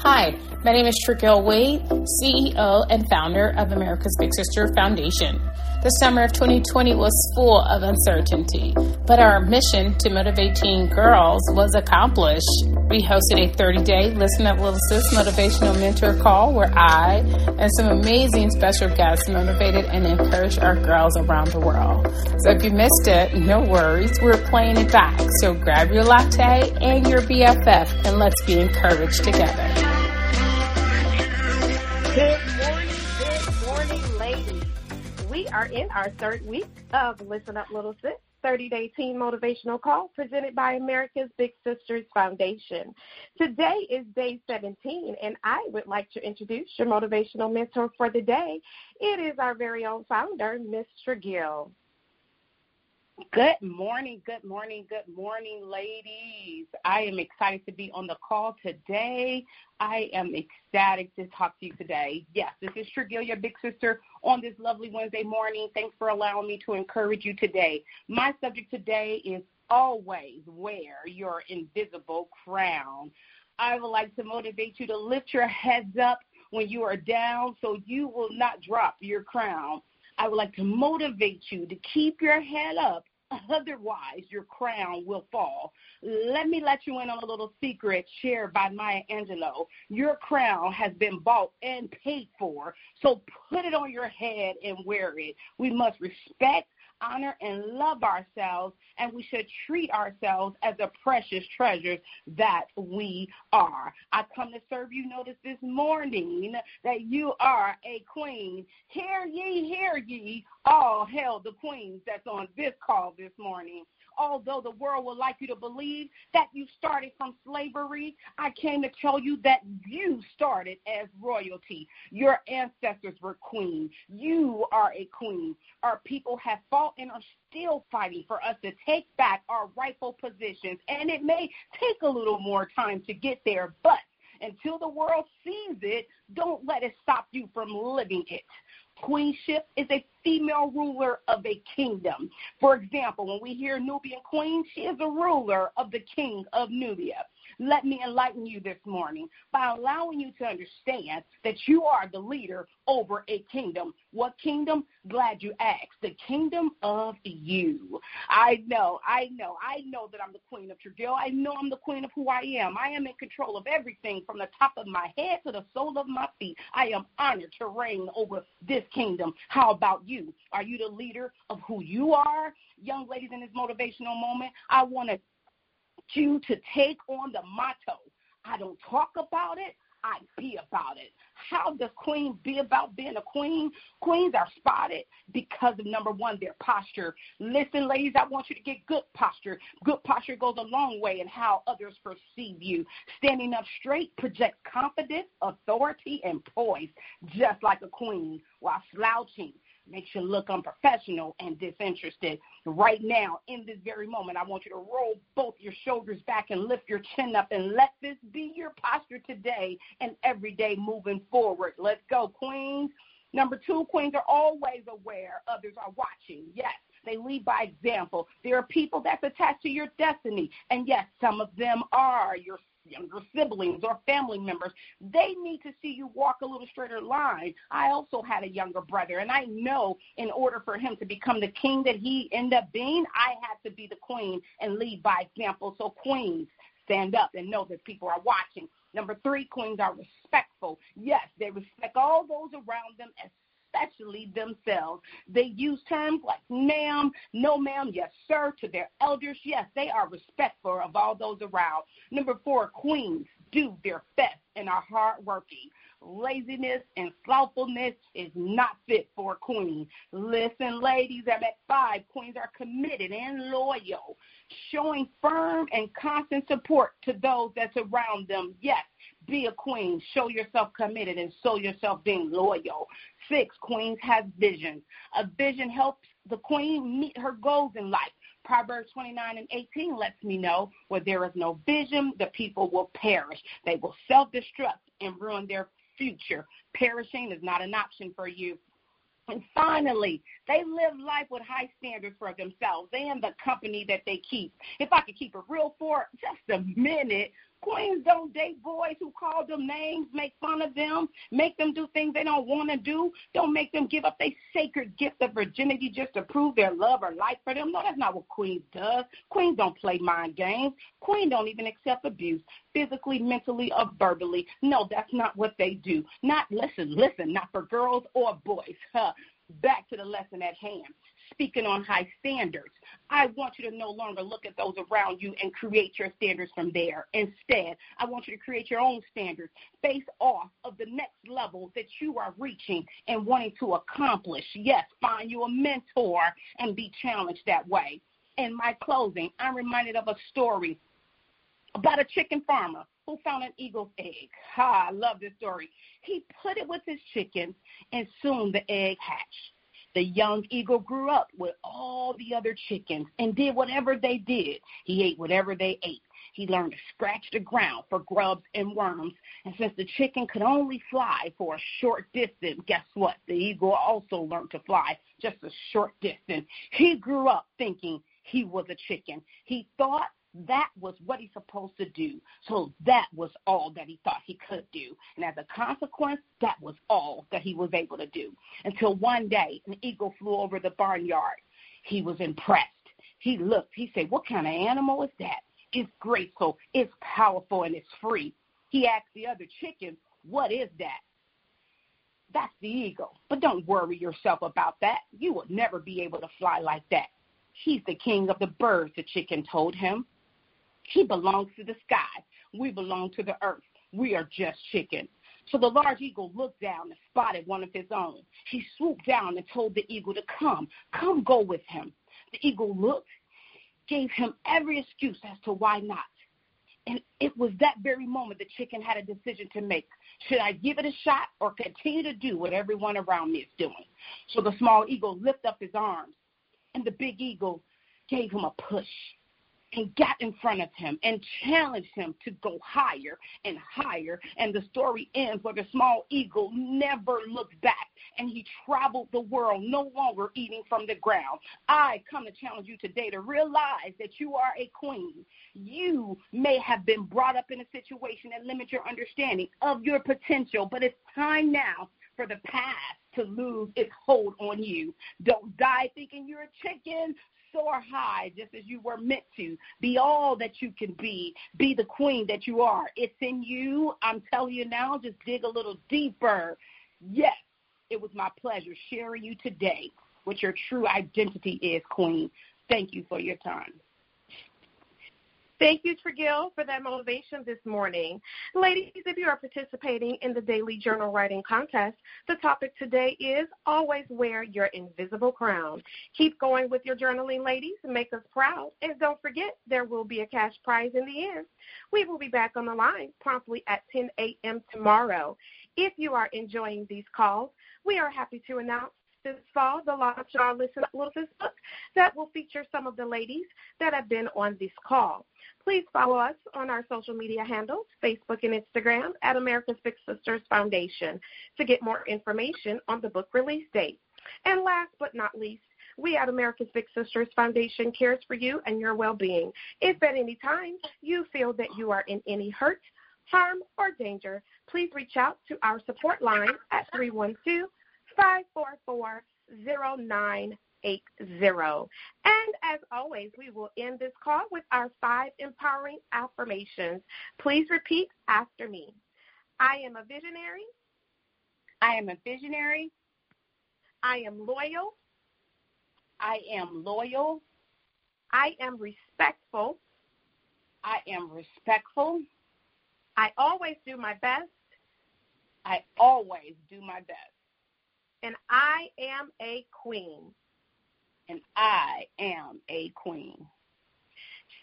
Hi, my name is Trigil Wade, CEO and founder of America's Big Sister Foundation. The summer of 2020 was full of uncertainty, but our mission to motivate teen girls was accomplished. We hosted a 30 day Listen Up Little Sis motivational mentor call where I and some amazing special guests motivated and encouraged our girls around the world. So if you missed it, no worries, we're playing it back. So grab your latte and your BFF and let's be encouraged together. We are in our third week of Listen Up Little Sis 30 Day Teen Motivational Call presented by America's Big Sisters Foundation. Today is day 17, and I would like to introduce your motivational mentor for the day. It is our very own founder, Miss Gill. Good morning, good morning, good morning, ladies. I am excited to be on the call today. I am ecstatic to talk to you today. Yes, this is Tregelia, big sister, on this lovely Wednesday morning. Thanks for allowing me to encourage you today. My subject today is always wear your invisible crown. I would like to motivate you to lift your heads up when you are down so you will not drop your crown. I would like to motivate you to keep your head up. Otherwise, your crown will fall. Let me let you in on a little secret shared by Maya Angelou. Your crown has been bought and paid for, so put it on your head and wear it. We must respect honor, and love ourselves, and we should treat ourselves as the precious treasures that we are. I come to serve you notice this morning that you are a queen. Hear ye, hear ye, all hail the queens that's on this call this morning although the world would like you to believe that you started from slavery, I came to tell you that you started as royalty. Your ancestors were queens. You are a queen. Our people have and are still fighting for us to take back our rightful positions, and it may take a little more time to get there, but until the world sees it, don't let it stop you from living it. Queenship is a female ruler of a kingdom. For example, when we hear Nubian queen, she is a ruler of the king of Nubia. Let me enlighten you this morning by allowing you to understand that you are the leader over a kingdom. What kingdom? Glad you asked. The kingdom of you. I know, I know, I know that I'm the queen of Trujillo. I know I'm the queen of who I am. I am in control of everything from the top of my head to the sole of my feet. I am honored to reign over this kingdom. How about you? Are you the leader of who you are? Young ladies, in this motivational moment, I want to you to take on the motto I don't talk about it, I be about it. How does queen be about being a queen? Queens are spotted because of number one, their posture. Listen, ladies, I want you to get good posture. Good posture goes a long way in how others perceive you. Standing up straight projects confidence, authority, and poise, just like a queen, while slouching makes you look unprofessional and disinterested. Right now, in this very moment, I want you to roll both your shoulders back and lift your chin up and let this be your posture today and every day moving forward. Let's go, queens. Number two, queens are always aware others are watching. Yes, they lead by example. There are people that's attached to your destiny. And yes, some of them are your younger siblings or family members, they need to see you walk a little straighter line. I also had a younger brother, and I know in order for him to become the king that he ended up being, I had to be the queen and lead by example. So, queens, stand up and know that people are watching. Number three, queens are respectful. Yes, they respect all those around them, especially themselves. They use terms like ma'am, no ma'am, yes sir to their elders. Yes, they are respectful of all those around. Number four, queens do their best and are hardworking. Laziness and slothfulness is not fit for a queen. Listen, ladies, I'm at five. Queens are committed and loyal, showing firm and constant support to those that's around them. Yes, be a queen. Show yourself committed and show yourself being loyal. Six, queens have vision. A vision helps the queen meet her goals in life. Proverbs 29 and 18 lets me know where there is no vision, the people will perish. They will self destruct and ruin their future. Perishing is not an option for you. And finally, they live life with high standards for themselves and the company that they keep. If I could keep it real for just a minute, Queens don't date boys who call them names, make fun of them, make them do things they don't want to do. Don't make them give up their sacred gift of virginity just to prove their love or life for them. No, that's not what Queens does. Queens don't play mind games. Queens don't even accept abuse, physically, mentally, or verbally. No, that's not what they do. Not listen, listen, not for girls or boys. Huh. Back to the lesson at hand speaking on high standards. I want you to no longer look at those around you and create your standards from there. Instead, I want you to create your own standards based off of the next level that you are reaching and wanting to accomplish. Yes, find you a mentor and be challenged that way. In my closing, I'm reminded of a story about a chicken farmer who found an eagle's egg. Ha, I love this story. He put it with his chickens, and soon the egg hatched. The young eagle grew up with all the other chickens and did whatever they did. He ate whatever they ate. He learned to scratch the ground for grubs and worms. And since the chicken could only fly for a short distance, guess what? The eagle also learned to fly just a short distance. He grew up thinking he was a chicken. He thought that was what he's supposed to do. So that was all that he thought he could do. And as a consequence, that was all that he was able to do. Until one day, an eagle flew over the barnyard. He was impressed. He looked, he said, What kind of animal is that? It's graceful, it's powerful, and it's free. He asked the other chickens, What is that? That's the eagle. But don't worry yourself about that. You will never be able to fly like that. He's the king of the birds, the chicken told him. He belongs to the sky. We belong to the earth. We are just chickens. So the large eagle looked down and spotted one of his own. He swooped down and told the eagle to come, come go with him. The eagle looked, gave him every excuse as to why not. And it was that very moment the chicken had a decision to make. Should I give it a shot or continue to do what everyone around me is doing? So the small eagle lifted up his arms, and the big eagle gave him a push and got in front of him and challenged him to go higher and higher. And the story ends where the small eagle never looked back and he traveled the world, no longer eating from the ground. I come to challenge you today to realize that you are a queen. You may have been brought up in a situation that limits your understanding of your potential, but it's time now for the past to lose its hold on you. Don't die thinking you're a chicken soar high just as you were meant to. Be all that you can be. Be the queen that you are. It's in you. I'm telling you now, just dig a little deeper. Yes, it was my pleasure sharing you today what your true identity is, queen. Thank you for your time. Thank you, Trigil, for that motivation this morning. Ladies, if you are participating in the daily journal writing contest, the topic today is always wear your invisible crown. Keep going with your journaling, ladies. Make us proud. And don't forget, there will be a cash prize in the end. We will be back on the line promptly at 10 a.m. tomorrow. If you are enjoying these calls, we are happy to announce this fall the launch of our Listen Up book that will feature some of the ladies that have been on this call. Please follow us on our social media handles, Facebook and Instagram, at America's Big Sisters Foundation to get more information on the book release date. And last but not least, we at America's Big Sisters Foundation cares for you and your well-being. If at any time you feel that you are in any hurt, harm, or danger, please reach out to our support line at 312 544 0980. And as always, we will end this call with our five empowering affirmations. Please repeat after me. I am a visionary. I am a visionary. I am loyal. I am loyal. I am respectful. I am respectful. I always do my best. I always do my best and I am a queen. And I am a queen.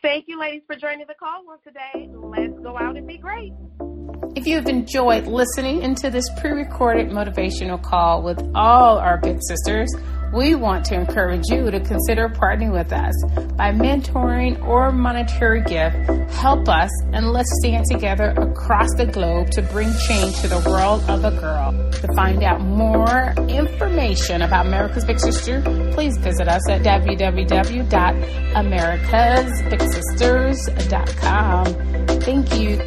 Thank you, ladies, for joining the call on today. Let's go out and be great. If you have enjoyed listening into this pre recorded motivational call with all our big sisters, we want to encourage you to consider partnering with us by mentoring or monetary gift. Help us and let's stand together across the globe to bring change to the world of a girl. To find out more information about America's Big Sister, please visit us at www.americasbigsisters.com. Thank you